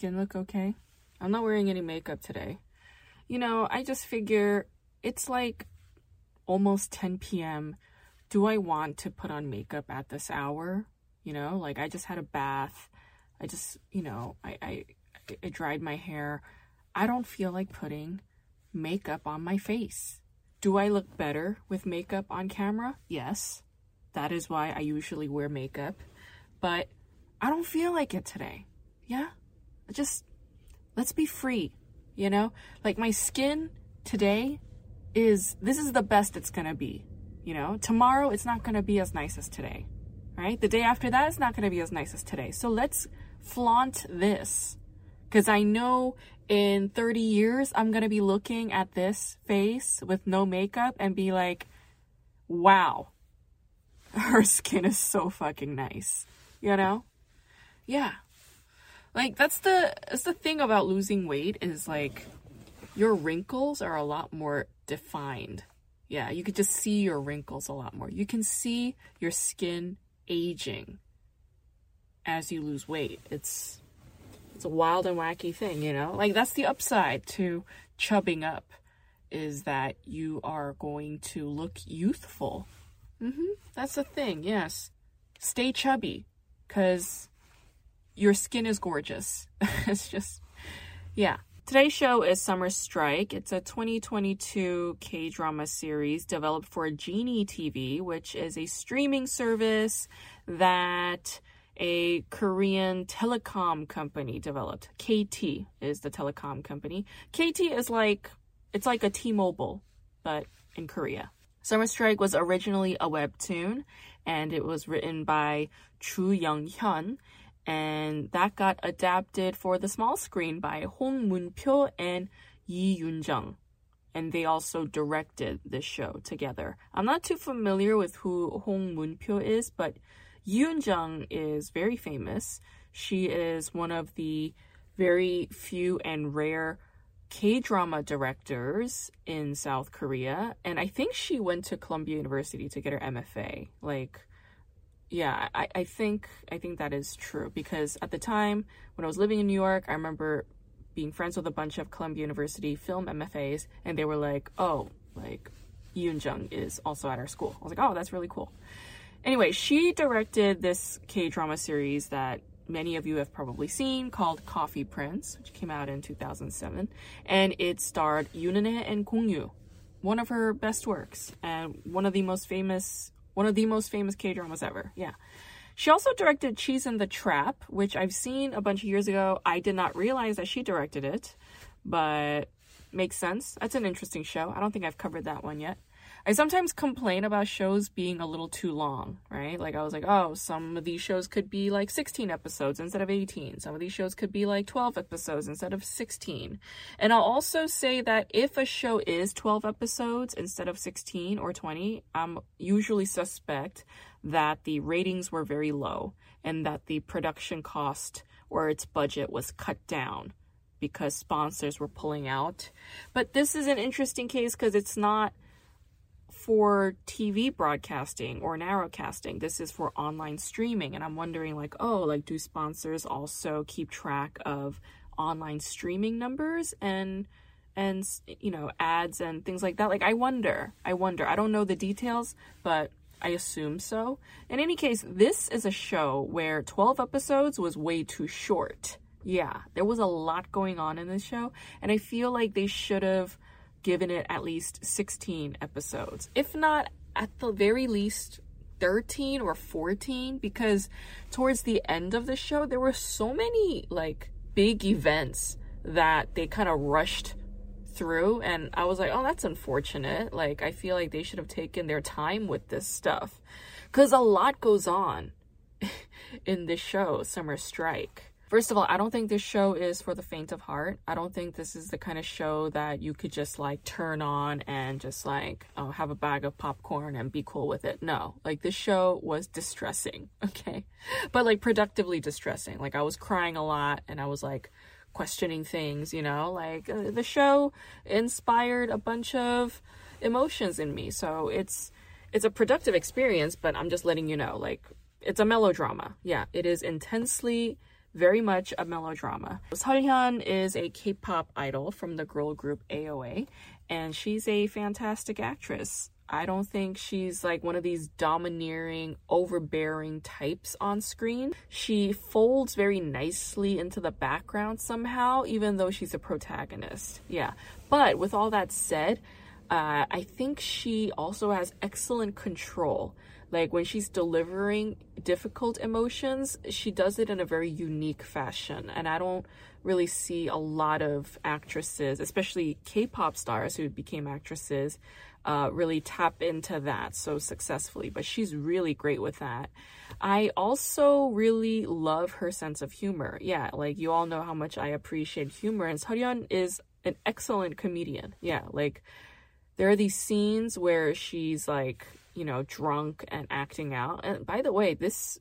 Skin look okay? I'm not wearing any makeup today. You know, I just figure it's like almost 10 p.m. Do I want to put on makeup at this hour? You know, like I just had a bath. I just, you know, I, I, I dried my hair. I don't feel like putting makeup on my face. Do I look better with makeup on camera? Yes. That is why I usually wear makeup. But I don't feel like it today. Yeah? Just let's be free, you know? Like my skin today is this is the best it's going to be, you know? Tomorrow it's not going to be as nice as today. Right? The day after that is not going to be as nice as today. So let's flaunt this. Cuz I know in 30 years I'm going to be looking at this face with no makeup and be like, "Wow. Her skin is so fucking nice." You know? Yeah. Like that's the that's the thing about losing weight is like your wrinkles are a lot more defined. Yeah, you could just see your wrinkles a lot more. You can see your skin aging as you lose weight. It's it's a wild and wacky thing, you know? Like that's the upside to chubbing up is that you are going to look youthful. Mm-hmm. That's the thing. Yes. Stay chubby cuz your skin is gorgeous. it's just, yeah. Today's show is Summer Strike. It's a 2022 K drama series developed for Genie TV, which is a streaming service that a Korean telecom company developed. KT is the telecom company. KT is like, it's like a T Mobile, but in Korea. Summer Strike was originally a webtoon and it was written by Chu Young Hyun and that got adapted for the small screen by Hong Moon-pyo and Yi Yoon-jung. And they also directed this show together. I'm not too familiar with who Hong Moon-pyo is, but Yi Yoon-jung is very famous. She is one of the very few and rare K-drama directors in South Korea, and I think she went to Columbia University to get her MFA. Like yeah, I, I think I think that is true because at the time when I was living in New York, I remember being friends with a bunch of Columbia University film MFAs, and they were like, "Oh, like Yoon Jung is also at our school." I was like, "Oh, that's really cool." Anyway, she directed this K drama series that many of you have probably seen called Coffee Prince, which came out in 2007, and it starred Yoon and Gong Yoo, one of her best works and one of the most famous one of the most famous K dramas ever. Yeah. She also directed Cheese in the Trap, which I've seen a bunch of years ago. I did not realize that she directed it, but makes sense. That's an interesting show. I don't think I've covered that one yet. I sometimes complain about shows being a little too long, right? Like I was like, oh, some of these shows could be like 16 episodes instead of 18. Some of these shows could be like 12 episodes instead of 16. And I'll also say that if a show is 12 episodes instead of 16 or 20, I'm usually suspect that the ratings were very low and that the production cost or its budget was cut down because sponsors were pulling out. But this is an interesting case because it's not for TV broadcasting or narrowcasting. This is for online streaming. And I'm wondering, like, oh, like, do sponsors also keep track of online streaming numbers and and you know ads and things like that like i wonder i wonder i don't know the details but i assume so in any case this is a show where 12 episodes was way too short yeah there was a lot going on in this show and i feel like they should have given it at least 16 episodes, if not at the very least 13 or 14 because towards the end of the show there were so many like big events that they kind of rushed through and I was like, "Oh, that's unfortunate." Like I feel like they should have taken their time with this stuff cuz a lot goes on in this show, Summer Strike. First of all, I don't think this show is for the faint of heart. I don't think this is the kind of show that you could just like turn on and just like oh, have a bag of popcorn and be cool with it. No, like this show was distressing, okay? But like productively distressing. Like I was crying a lot and I was like questioning things, you know? Like uh, the show inspired a bunch of emotions in me. So it's it's a productive experience, but I'm just letting you know like it's a melodrama. Yeah, it is intensely very much a melodrama. Seolhyun is a K-pop idol from the girl group AOA, and she's a fantastic actress. I don't think she's like one of these domineering, overbearing types on screen. She folds very nicely into the background somehow, even though she's a protagonist. Yeah. But with all that said, uh, I think she also has excellent control. Like when she's delivering difficult emotions, she does it in a very unique fashion. And I don't really see a lot of actresses, especially K pop stars who became actresses, uh, really tap into that so successfully, but she's really great with that. I also really love her sense of humor. Yeah, like you all know how much I appreciate humor, and Seolhyun is an excellent comedian. Yeah, like there are these scenes where she's like, you know, drunk and acting out. And by the way, this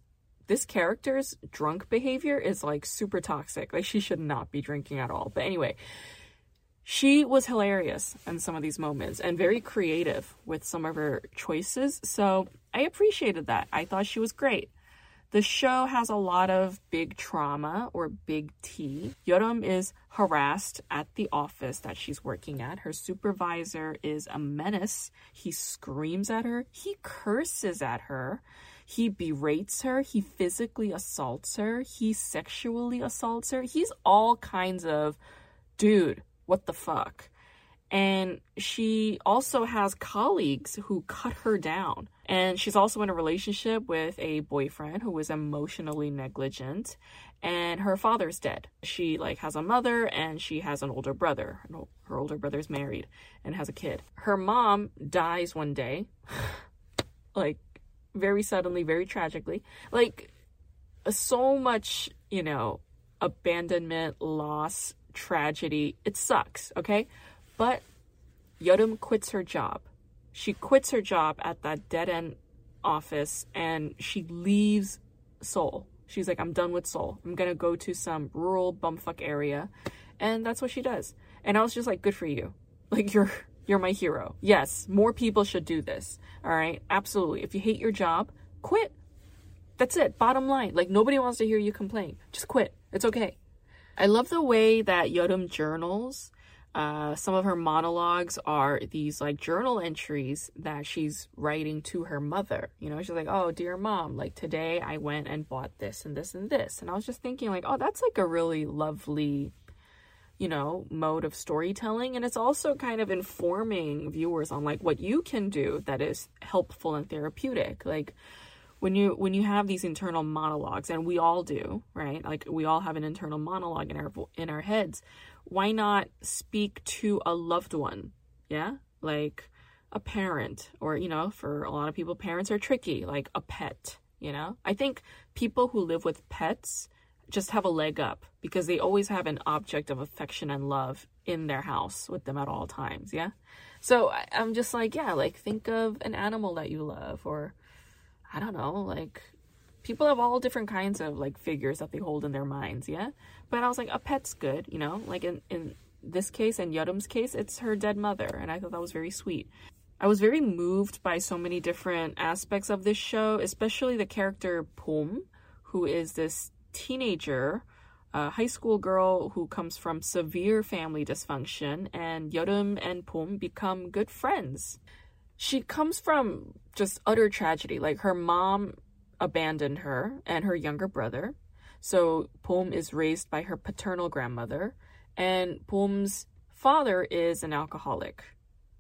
this character's drunk behavior is like super toxic. Like she should not be drinking at all. But anyway, she was hilarious in some of these moments and very creative with some of her choices. So I appreciated that. I thought she was great. The show has a lot of big trauma or big T. Yeoreum is harassed at the office that she's working at. Her supervisor is a menace. He screams at her, he curses at her, he berates her, he physically assaults her, he sexually assaults her. He's all kinds of dude what the fuck? And she also has colleagues who cut her down. And she's also in a relationship with a boyfriend who is emotionally negligent. And her father's dead. She like has a mother and she has an older brother. Her older brother's married and has a kid. Her mom dies one day. like very suddenly, very tragically. Like so much, you know, abandonment, loss, tragedy. It sucks, okay? But Yeoreum quits her job. She quits her job at that dead end office and she leaves Seoul. She's like, I'm done with Seoul. I'm gonna go to some rural bumfuck area. And that's what she does. And I was just like, good for you. Like you're you're my hero. Yes, more people should do this. All right? Absolutely. If you hate your job, quit. That's it. Bottom line. Like nobody wants to hear you complain. Just quit. It's okay. I love the way that Yeoreum journals. Uh, some of her monologues are these like journal entries that she's writing to her mother. You know, she's like, "Oh, dear mom, like today I went and bought this and this and this," and I was just thinking like, "Oh, that's like a really lovely." you know mode of storytelling and it's also kind of informing viewers on like what you can do that is helpful and therapeutic like when you when you have these internal monologues and we all do right like we all have an internal monologue in our in our heads why not speak to a loved one? Yeah? Like a parent or you know for a lot of people parents are tricky like a pet you know? I think people who live with pets just have a leg up because they always have an object of affection and love in their house with them at all times yeah? So i'm just like yeah like think of an animal that you love or I don't know, like people have all different kinds of like figures that they hold in their minds, yeah? But I was like, a pet's good, you know? Like in, in this case and Yeoreum's case, it's her dead mother, and I thought that was very sweet. I was very moved by so many different aspects of this show, especially the character Pum, who is this teenager, a high school girl who comes from severe family dysfunction, and Yeoreum and Pum become good friends she comes from just utter tragedy. Like her mom abandoned her and her younger brother. So Pum is raised by her paternal grandmother, and Pum's father is an alcoholic,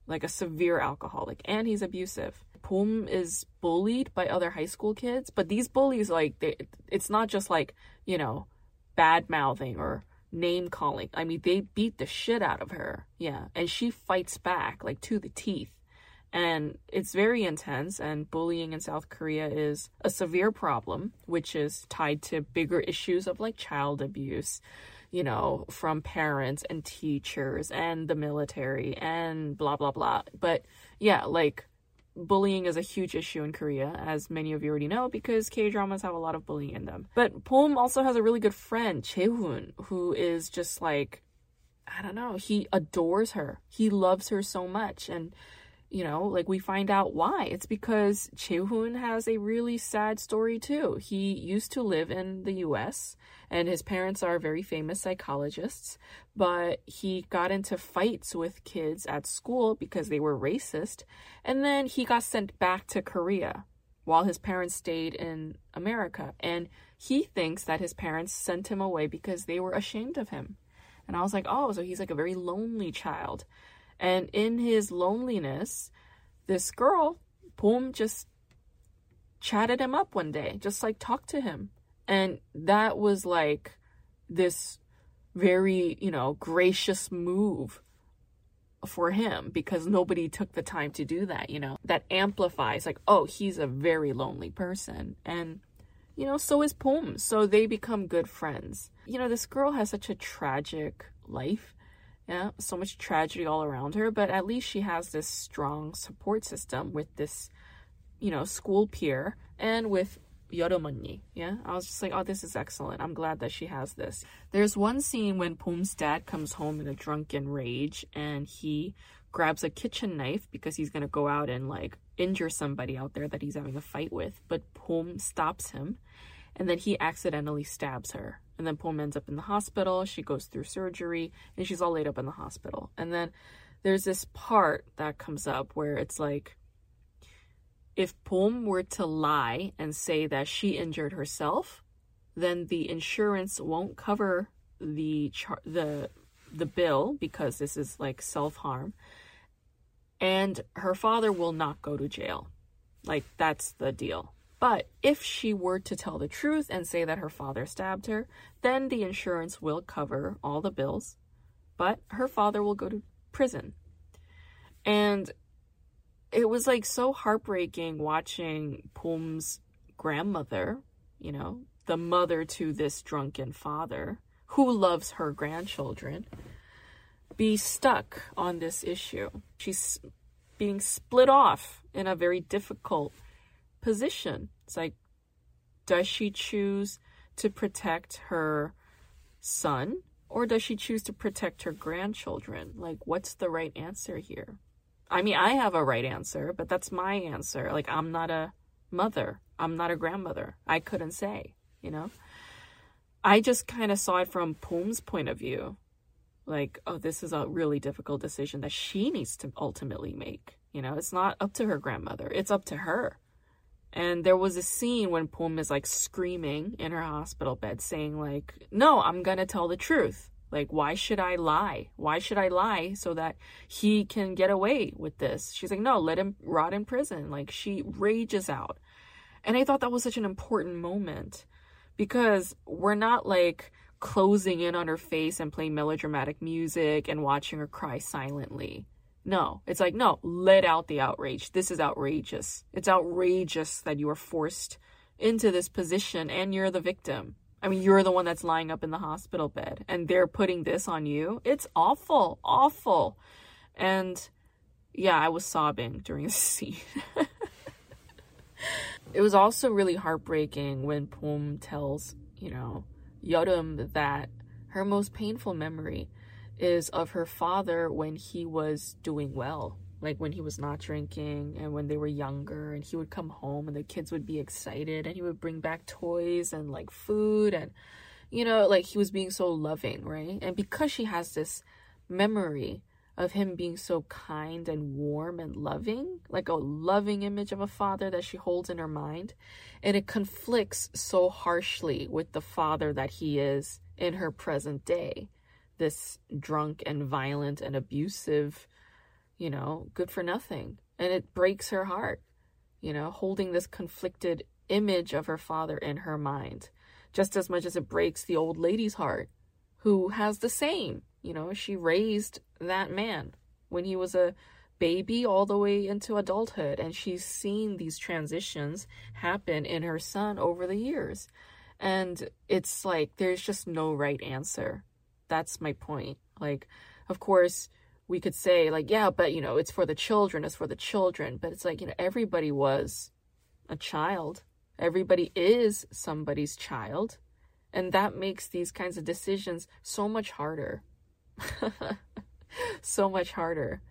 like a severe alcoholic, and he's abusive. Pum is bullied by other high school kids, but these bullies, like, they, it's not just like, you know, bad mouthing or name calling. I mean, they beat the shit out of her. Yeah. And she fights back, like, to the teeth and it's very intense and bullying in south korea is a severe problem which is tied to bigger issues of like child abuse you know from parents and teachers and the military and blah blah blah. But yeah like bullying is a huge issue in korea as many of you already know because k-dramas have a lot of bullying in them. But Pom also has a really good friend Jae-hoon who is just like i don't know he adores her. He loves her so much and you know, like we find out why. It's because Jae-hoon has a really sad story too. He used to live in the US and his parents are very famous psychologists, but he got into fights with kids at school because they were racist, and then he got sent back to Korea while his parents stayed in America. And he thinks that his parents sent him away because they were ashamed of him. And I was like, oh, so he's like a very lonely child. And in his loneliness, this girl, Pom, just chatted him up one day, just like talked to him. And that was like this very, you know, gracious move for him because nobody took the time to do that, you know. That amplifies like, oh, he's a very lonely person. And you know, so is Pom. So they become good friends. You know, this girl has such a tragic life yeah, so much tragedy all around her, but at least she has this strong support system with this, you know, school peer and with Yoromonyi. Yeah, I was just like, oh, this is excellent. I'm glad that she has this. There's one scene when Pom's dad comes home in a drunken rage and he grabs a kitchen knife because he's gonna go out and like injure somebody out there that he's having a fight with, but Pom stops him and then he accidentally stabs her. And then Pom ends up in the hospital. She goes through surgery and she's all laid up in the hospital. And then there's this part that comes up where it's like, if Pom were to lie and say that she injured herself, then the insurance won't cover the char- the the bill because this is like self-harm and her father will not go to jail like that's the deal but if she were to tell the truth and say that her father stabbed her, then the insurance will cover all the bills, but her father will go to prison. And it was like so heartbreaking watching Pom's grandmother, you know, the mother to this drunken father who loves her grandchildren, be stuck on this issue. She's being split off in a very difficult position. It's like, does she choose to protect her son or does she choose to protect her grandchildren? Like, what's the right answer here? I mean, I have a right answer, but that's my answer. Like, I'm not a mother, I'm not a grandmother. I couldn't say, you know? I just kind of saw it from Pom's point of view. Like, oh, this is a really difficult decision that she needs to ultimately make. You know, it's not up to her grandmother, it's up to her. And there was a scene when Pom is like screaming in her hospital bed, saying, like, no, I'm gonna tell the truth. Like, why should I lie? Why should I lie so that he can get away with this? She's like, no, let him rot in prison. Like, she rages out. And I thought that was such an important moment because we're not like closing in on her face and playing melodramatic music and watching her cry silently. No, it's like, no, let out the outrage. This is outrageous. It's outrageous that you are forced into this position and you're the victim. I mean, you're the one that's lying up in the hospital bed and they're putting this on you. It's awful, awful. And yeah, I was sobbing during the scene. it was also really heartbreaking when Pom tells, you know, Yeoreum that her most painful memory is of her father when he was doing well like when he was not drinking and when they were younger and he would come home and the kids would be excited and he would bring back toys and like food and you know like he was being so loving right? And because she has this memory of him being so kind and warm and loving like a loving image of a father that she holds in her mind and it conflicts so harshly with the father that he is in her present day this drunk and violent and abusive, you know, good for nothing. And it breaks her heart, you know, holding this conflicted image of her father in her mind, just as much as it breaks the old lady's heart, who has the same. You know, she raised that man when he was a baby all the way into adulthood, and she's seen these transitions happen in her son over the years. And it's like there's just no right answer that's my point. Like, of course, we could say, like, yeah, but, you know, it's for the children, it's for the children. But it's like, you know, everybody was a child, everybody is somebody's child. And that makes these kinds of decisions so much harder. so much harder.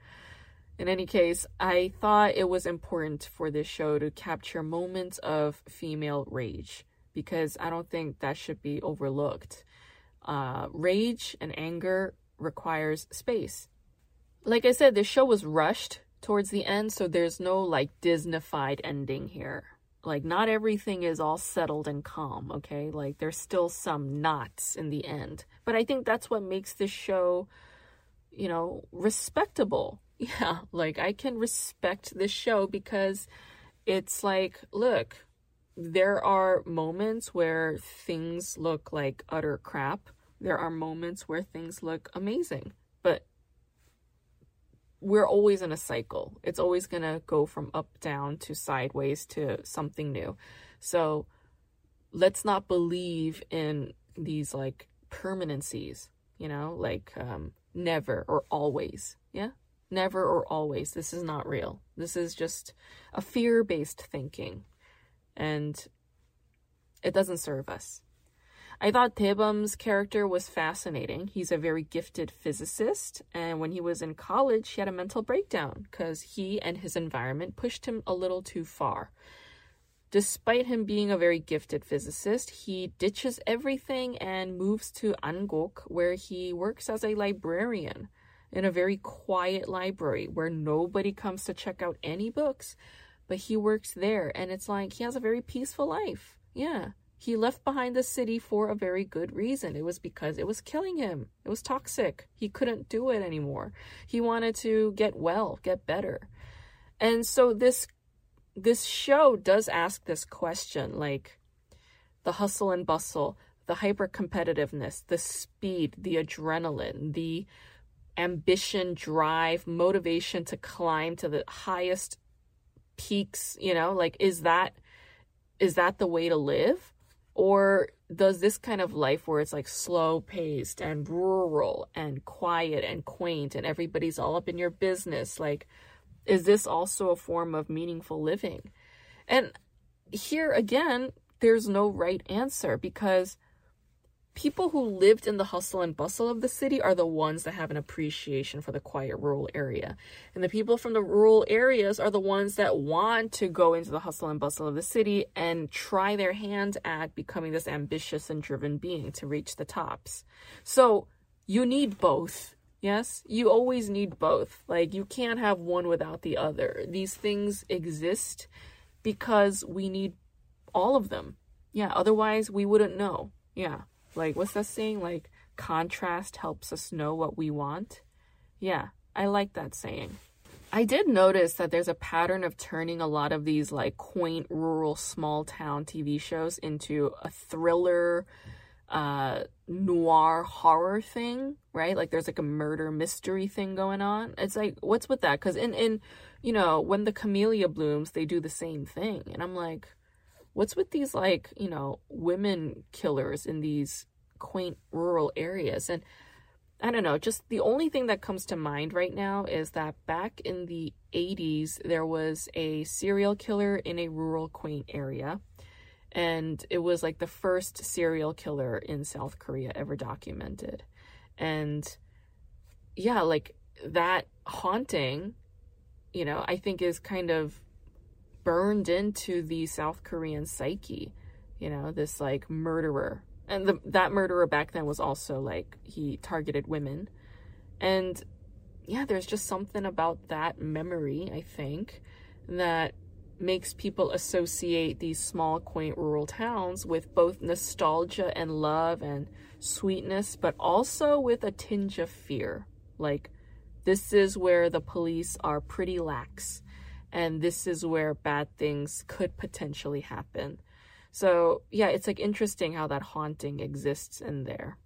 In any case, I thought it was important for this show to capture moments of female rage because I don't think that should be overlooked. Uh, rage and anger requires space. Like I said, this show was rushed towards the end, so there's no like Disneyfied ending here. Like, not everything is all settled and calm, okay? Like, there's still some knots in the end. But I think that's what makes this show, you know, respectable yeah, like I can respect this show because it's like, look, there are moments where things look like utter crap. There are moments where things look amazing, but we're always in a cycle. It's always going to go from up down to sideways to something new. So let's not believe in these like permanencies, you know, like um, never or always. Yeah never or always. This is not real. This is just a fear based thinking. And it doesn't serve us. I thought Daebum's character was fascinating. He's a very gifted physicist, and when he was in college, he had a mental breakdown because he and his environment pushed him a little too far. Despite him being a very gifted physicist, he ditches everything and moves to Angok, where he works as a librarian in a very quiet library where nobody comes to check out any books, but he works there and it's like he has a very peaceful life. Yeah. He left behind the city for a very good reason. It was because it was killing him. It was toxic. He couldn't do it anymore. He wanted to get well, get better. And so this this show does ask this question like the hustle and bustle, the hyper competitiveness, the speed, the adrenaline, the ambition, drive, motivation to climb to the highest peaks, you know, like is that is that the way to live? Or does this kind of life where it's like slow paced and rural and quiet and quaint and everybody's all up in your business, like is this also a form of meaningful living? And here again, there's no right answer because people who lived in the hustle and bustle of the city are the ones that have an appreciation for the quiet rural area. And the people from the rural areas are the ones that want to go into the hustle and bustle of the city and try their hand at becoming this ambitious and driven being to reach the tops. So you need both. Yes, you always need both. Like, you can't have one without the other. These things exist because we need all of them. Yeah, otherwise, we wouldn't know. Yeah. Like, what's that saying? Like, contrast helps us know what we want. Yeah, I like that saying. I did notice that there's a pattern of turning a lot of these like quaint rural small town TV shows into a thriller uh noir horror thing, right? Like there's like a murder mystery thing going on. It's like what's with that? Cuz in in you know, when the camellia blooms, they do the same thing. And I'm like what's with these like you know women killers in these quaint rural areas? And i don't know just the only thing that comes to mind right now is that back in the 80s there was a serial killer in a rural quaint area. And it was like the first serial killer in south korea ever documented. And yeah like that haunting you know i think is kind of burned into the South Korean psyche, you know, this like murderer. And the, that murderer back then was also like he targeted women. And yeah, there's just something about that memory, I think, that makes people associate these small, quaint rural towns with both nostalgia and love and sweetness, but also with a tinge of fear. Like, this is where the police are pretty lax and this is where bad things could potentially happen. So, yeah, it's like interesting how that haunting exists in there.